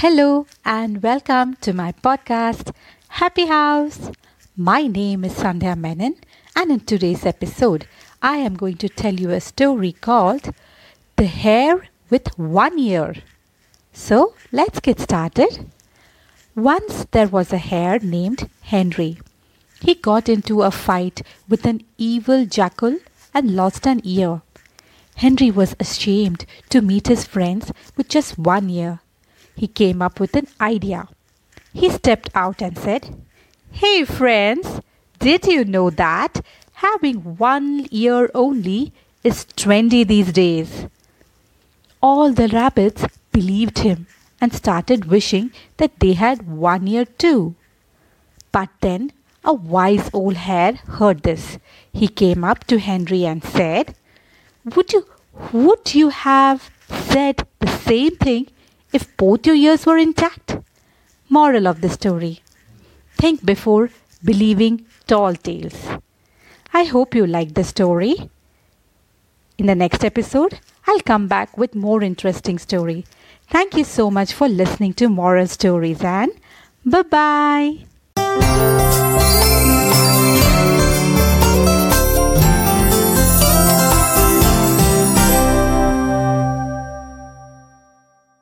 Hello and welcome to my podcast, Happy House. My name is Sandhya Menon, and in today's episode, I am going to tell you a story called The Hare with One Ear. So, let's get started. Once there was a hare named Henry. He got into a fight with an evil jackal and lost an ear. Henry was ashamed to meet his friends with just one ear. He came up with an idea. He stepped out and said, Hey friends, did you know that having one ear only is trendy these days? All the rabbits believed him and started wishing that they had one ear too. But then a wise old hare heard this. He came up to Henry and said, Would you would you have said the same thing if both your ears were intact? Moral of the story Think before believing tall tales. I hope you liked the story. In the next episode, I'll come back with more interesting story. Thank you so much for listening to Moral Stories and bye bye.